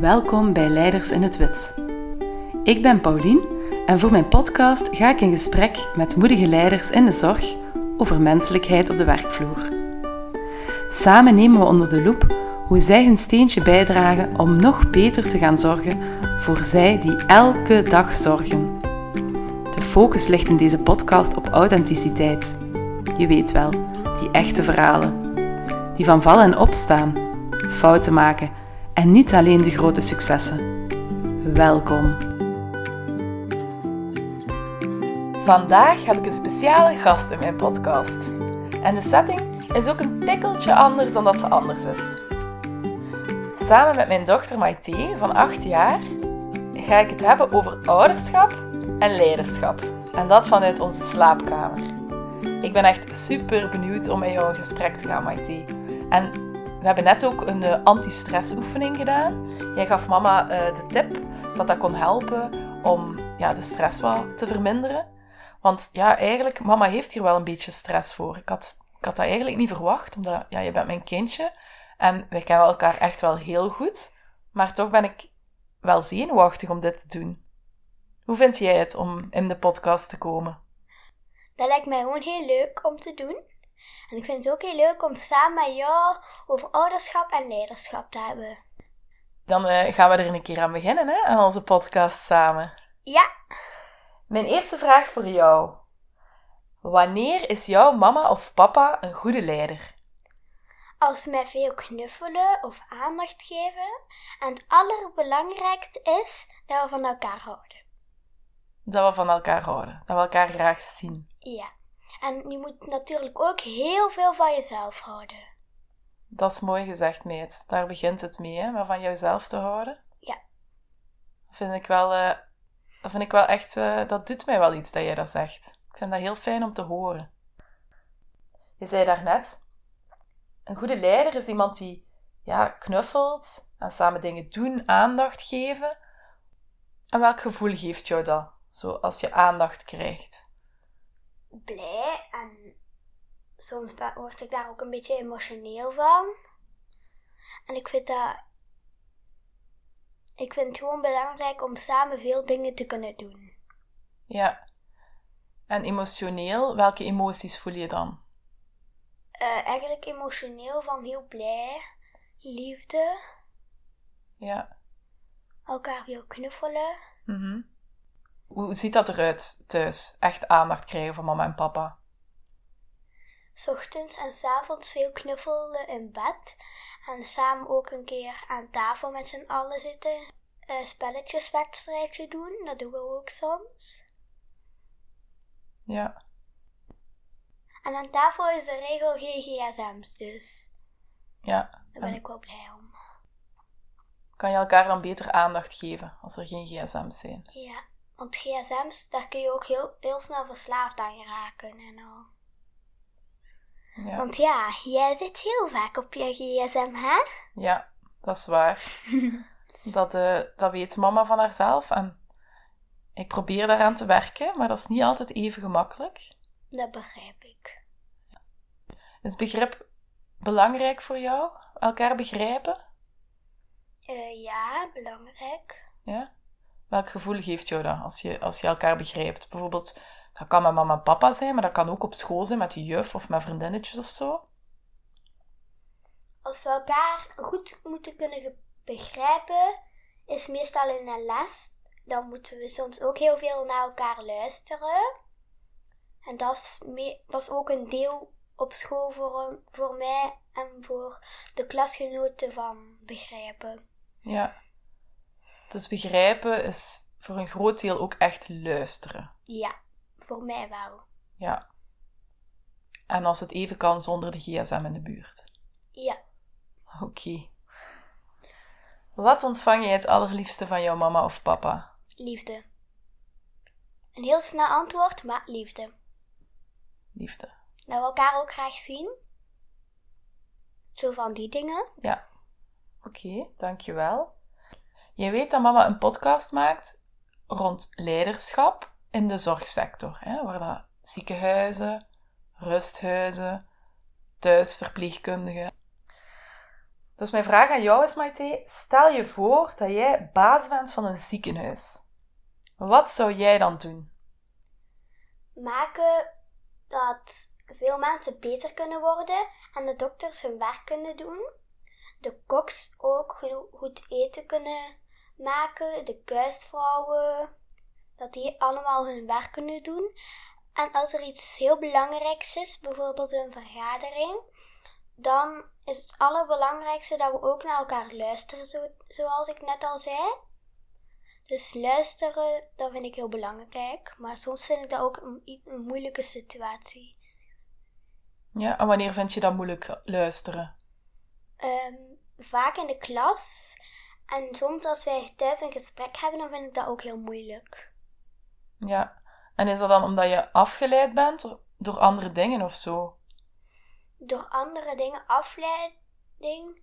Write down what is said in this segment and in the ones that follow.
Welkom bij Leiders in het Wit. Ik ben Paulien en voor mijn podcast ga ik in gesprek met moedige leiders in de zorg over menselijkheid op de werkvloer. Samen nemen we onder de loep hoe zij hun steentje bijdragen om nog beter te gaan zorgen voor zij die elke dag zorgen. De focus ligt in deze podcast op authenticiteit. Je weet wel, die echte verhalen. Die van vallen en opstaan, fouten maken en niet alleen de grote successen. Welkom. Vandaag heb ik een speciale gast in mijn podcast. En de setting is ook een tikkeltje anders dan dat ze anders is. Samen met mijn dochter Maite van 8 jaar ga ik het hebben over ouderschap en leiderschap. En dat vanuit onze slaapkamer. Ik ben echt super benieuwd om met jou in gesprek te gaan, Maite. En hebben net ook een uh, anti-stressoefening gedaan. Jij gaf mama uh, de tip dat dat kon helpen om ja, de stress wat te verminderen. Want ja, eigenlijk, mama heeft hier wel een beetje stress voor. Ik had, ik had dat eigenlijk niet verwacht, omdat ja, je bent mijn kindje. En wij kennen elkaar echt wel heel goed. Maar toch ben ik wel zenuwachtig om dit te doen. Hoe vind jij het om in de podcast te komen? Dat lijkt mij gewoon heel leuk om te doen. En ik vind het ook heel leuk om samen met jou over ouderschap en leiderschap te hebben. Dan uh, gaan we er een keer aan beginnen, hè, aan onze podcast samen. Ja. Mijn eerste vraag voor jou. Wanneer is jouw mama of papa een goede leider? Als ze mij veel knuffelen of aandacht geven. En het allerbelangrijkste is dat we van elkaar houden. Dat we van elkaar houden. Dat we elkaar graag zien. Ja. En je moet natuurlijk ook heel veel van jezelf houden. Dat is mooi gezegd, meid. Daar begint het mee, hè? maar van jezelf te houden. Ja. Dat vind ik wel, uh, dat vind ik wel echt, uh, dat doet mij wel iets dat jij dat zegt. Ik vind dat heel fijn om te horen. Je zei daarnet, een goede leider is iemand die ja, knuffelt en samen dingen doen, aandacht geven. En welk gevoel geeft jou dat, zo als je aandacht krijgt? Blij en soms word ik daar ook een beetje emotioneel van. En ik vind dat. Ik vind het gewoon belangrijk om samen veel dingen te kunnen doen. Ja. En emotioneel, welke emoties voel je dan? Uh, eigenlijk emotioneel van heel blij, liefde. Ja. Elkaar wil knuffelen. Mhm. Hoe ziet dat eruit thuis? Echt aandacht krijgen van mama en papa? S ochtends en s avonds veel knuffelen in bed. En samen ook een keer aan tafel met z'n allen zitten. Een spelletjeswedstrijdje doen, dat doen we ook soms. Ja. En aan tafel is de regel geen gsm's, dus. Ja. Daar ben ik wel blij om. Kan je elkaar dan beter aandacht geven als er geen gsm's zijn? Ja. Want gsm's, daar kun je ook heel, heel snel verslaafd aan raken en al. Ja. Want ja, jij zit heel vaak op je gsm, hè? Ja, dat is waar. dat, uh, dat weet mama van haarzelf en ik probeer daaraan te werken, maar dat is niet altijd even gemakkelijk. Dat begrijp ik. Is begrip belangrijk voor jou? Elkaar begrijpen? Uh, ja, belangrijk. Ja? Welk gevoel geeft jou dat als je, als je elkaar begrijpt? Bijvoorbeeld, dat kan met mama en papa zijn, maar dat kan ook op school zijn met je juf of met vriendinnetjes of zo. Als we elkaar goed moeten kunnen begrijpen, is meestal in een les. Dan moeten we soms ook heel veel naar elkaar luisteren. En dat is, mee, dat is ook een deel op school voor, voor mij en voor de klasgenoten van begrijpen. Ja. Dus begrijpen is voor een groot deel ook echt luisteren. Ja, voor mij wel. Ja. En als het even kan zonder de gsm in de buurt. Ja. Oké. Okay. Wat ontvang je het allerliefste van jouw mama of papa? Liefde. Een heel snel antwoord, maar liefde. Liefde. We elkaar ook graag zien. Zo van die dingen. Ja. Oké, okay, dankjewel. Je weet dat mama een podcast maakt rond leiderschap in de zorgsector. Hè, waar dat ziekenhuizen, rusthuizen, thuisverpleegkundigen. Dus mijn vraag aan jou is, Maite, stel je voor dat jij baas bent van een ziekenhuis. Wat zou jij dan doen? Maken dat veel mensen beter kunnen worden en de dokters hun werk kunnen doen. De koks ook goed eten kunnen maken, de kuisvrouwen, dat die allemaal hun werk kunnen doen. En als er iets heel belangrijks is, bijvoorbeeld een vergadering, dan is het allerbelangrijkste dat we ook naar elkaar luisteren, zo, zoals ik net al zei. Dus luisteren, dat vind ik heel belangrijk. Maar soms vind ik dat ook een, een moeilijke situatie. Ja, en wanneer vind je dat moeilijk luisteren? Ehm, vaak in de klas. En soms als wij thuis een gesprek hebben, dan vind ik dat ook heel moeilijk. Ja, en is dat dan omdat je afgeleid bent door andere dingen of zo? Door andere dingen afleiding.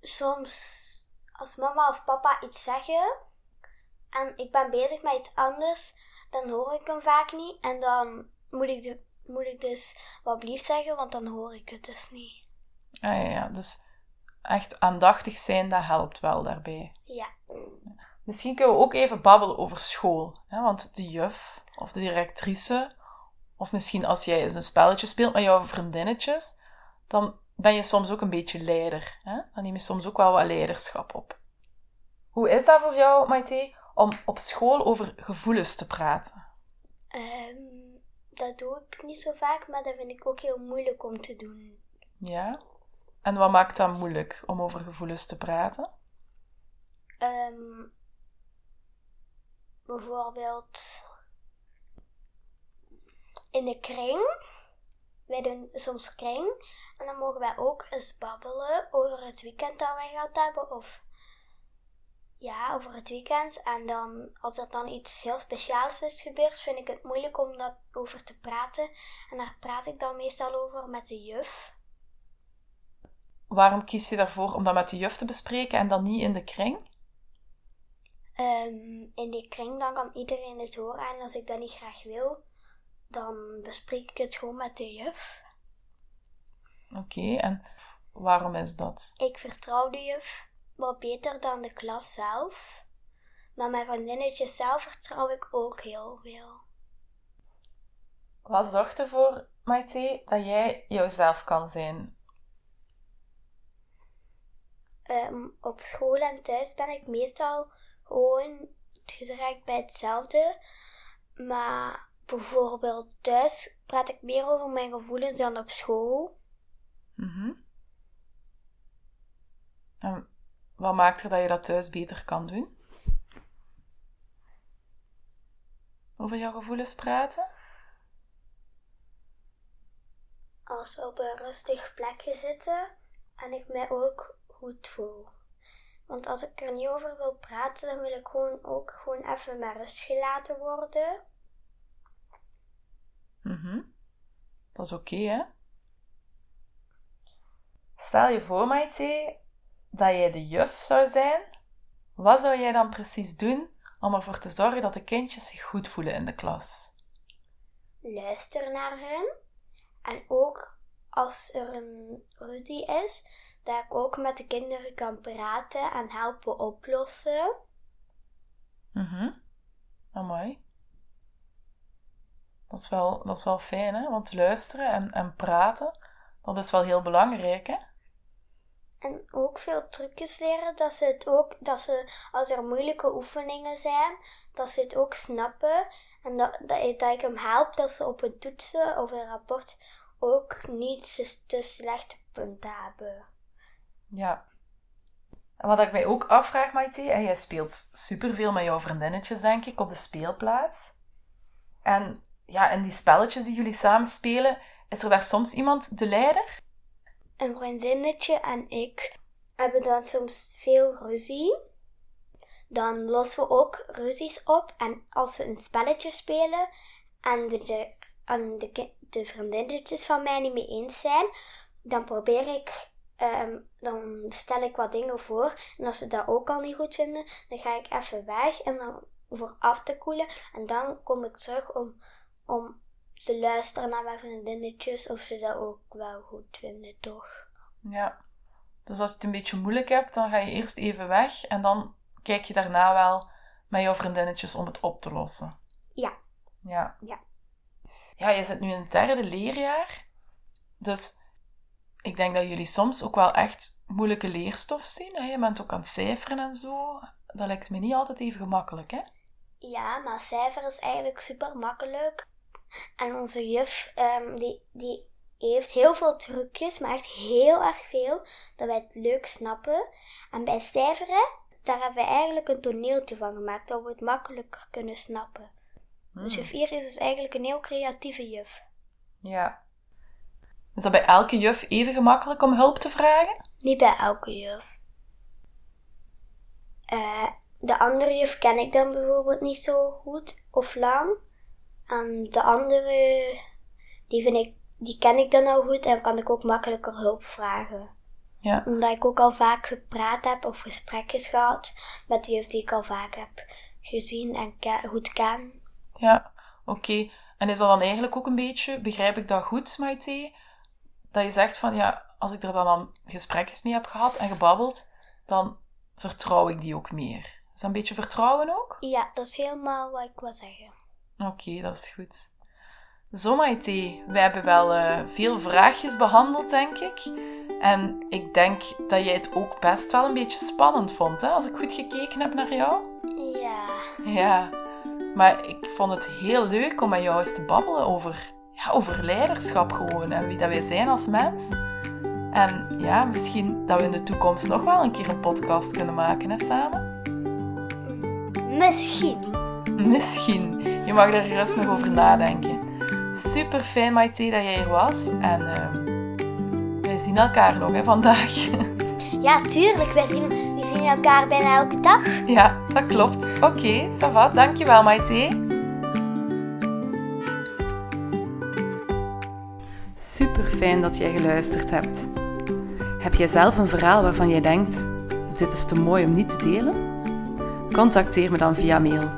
Soms als mama of papa iets zeggen en ik ben bezig met iets anders, dan hoor ik hem vaak niet. En dan moet ik, de, moet ik dus wat blieft zeggen, want dan hoor ik het dus niet. Ah ja, ja, dus echt aandachtig zijn, dat helpt wel daarbij. Ja. Misschien kunnen we ook even babbelen over school. Hè? Want de juf of de directrice, of misschien als jij eens een spelletje speelt met jouw vriendinnetjes, dan ben je soms ook een beetje leider. Hè? Dan neem je soms ook wel wat leiderschap op. Hoe is dat voor jou, Maite, om op school over gevoelens te praten? Um, dat doe ik niet zo vaak, maar dat vind ik ook heel moeilijk om te doen. Ja? En wat maakt dat moeilijk om over gevoelens te praten? Um, bijvoorbeeld in de kring. Wij doen soms kring. En dan mogen wij ook eens babbelen over het weekend dat wij gehad hebben. Of ja, over het weekend. En dan, als er dan iets heel speciaals is gebeurd, vind ik het moeilijk om dat over te praten. En daar praat ik dan meestal over met de juf. Waarom kies je daarvoor om dat met de juf te bespreken en dan niet in de kring? Um, in die kring dan kan iedereen het horen. En als ik dat niet graag wil, dan bespreek ik het gewoon met de juf. Oké, en waarom is dat? Ik vertrouw de juf wat beter dan de klas zelf. Maar mijn vriendinnetjes zelf vertrouw ik ook heel veel. Wat zorgt ervoor, Maite, dat jij jouzelf kan zijn? Um, op school en thuis ben ik meestal gewoon gedraaid bij hetzelfde. Maar bijvoorbeeld thuis praat ik meer over mijn gevoelens dan op school. Mm wat maakt er dat je dat thuis beter kan doen? Over jouw gevoelens praten? Als we op een rustig plekje zitten en ik mij ook goed voel. Want als ik er niet over wil praten, dan wil ik gewoon ook gewoon even met rust gelaten worden. Mhm. Dat is oké, hè? Stel je voor, Maite, dat jij de juf zou zijn, wat zou jij dan precies doen om ervoor te zorgen dat de kindjes zich goed voelen in de klas? Luister naar hen. En ook als er een ruzie is, dat ik ook met de kinderen kan praten en helpen oplossen. Mhm. Oh, mooi. Dat is wel, dat is wel fijn, hè? Want luisteren en, en praten, dat is wel heel belangrijk, hè? En ook veel trucjes leren, dat ze het ook, dat ze, als er moeilijke oefeningen zijn, dat ze het ook snappen. En dat, dat, ik, dat ik hem help dat ze op een toetsen of een rapport ook niet te slechte punten hebben. Ja. En wat ik mij ook afvraag, Maite, en jij speelt superveel met jouw vriendinnetjes, denk ik, op de speelplaats. En ja, in die spelletjes die jullie samen spelen, is er daar soms iemand de leider? een vriendinnetje en ik hebben dan soms veel ruzie. Dan lossen we ook ruzies op. En als we een spelletje spelen en de, de, en de, de vriendinnetjes van mij niet mee eens zijn, dan probeer ik, um, dan stel ik wat dingen voor. En als ze dat ook al niet goed vinden, dan ga ik even weg en dan voor af te koelen. En dan kom ik terug om, om te luisteren naar mijn vriendinnetjes of ze dat ook wel goed vinden, toch? Ja. Dus als je het een beetje moeilijk hebt, dan ga je eerst even weg en dan kijk je daarna wel met jouw vriendinnetjes om het op te lossen. Ja. Ja. Ja. Ja, je zit nu in het derde leerjaar. Dus ik denk dat jullie soms ook wel echt moeilijke leerstof zien. Hè? Je bent ook aan het cijferen en zo. Dat lijkt me niet altijd even gemakkelijk, hè? Ja, maar cijfer is eigenlijk super makkelijk. En onze juf, ehm, die, die heeft heel veel trucjes, maar echt heel erg veel, dat wij het leuk snappen. En bij cijferen, daar hebben we eigenlijk een toneeltje van gemaakt, dat we het makkelijker kunnen snappen. Dus juf Iris is eigenlijk een heel creatieve juf. Ja. Is dat bij elke juf even gemakkelijk om hulp te vragen? Niet bij elke juf. Eh, de andere juf ken ik dan bijvoorbeeld niet zo goed of lang. En de andere, die, vind ik, die ken ik dan al goed en kan ik ook makkelijker hulp vragen. Ja. Omdat ik ook al vaak gepraat heb of gesprekjes gehad met de juf die ik al vaak heb gezien en ke- goed ken. Ja, oké. En is dat dan eigenlijk ook een beetje, begrijp ik dat goed, Maite? Dat je zegt van, ja, als ik er dan gesprekjes mee heb gehad en gebabbeld, dan vertrouw ik die ook meer. Is dat een beetje vertrouwen ook? Ja, dat is helemaal wat ik wil zeggen. Oké, dat is goed. Zo, Maite, we hebben wel eh, veel vraagjes behandeld, denk ik. En ik denk dat jij het ook best wel een beetje spannend vond, hè, als ik goed gekeken heb naar jou. Ja. Ja, maar ik vond het heel leuk om met jou eens te babbelen over, ja, over leiderschap gewoon en wie dat wij zijn als mens. En ja, misschien dat we in de toekomst nog wel een keer een podcast kunnen maken, hè, samen? Misschien. Misschien. Je mag er gerust nog over nadenken. Super fijn, Maite, dat jij hier was. En ehm, wij zien elkaar nog hè, vandaag. Ja, tuurlijk. We zien, we zien elkaar bijna elke dag. ja, dat klopt. Oké, okay, ça va. Dankjewel, Maite. Super fijn dat jij geluisterd hebt. Heb jij zelf een verhaal waarvan jij denkt: dit is te mooi om niet te delen? Contacteer me dan via mail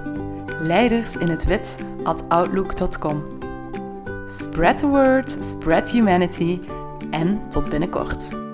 leidersinhetwit@outlook.com. Spread the word, spread humanity en tot binnenkort.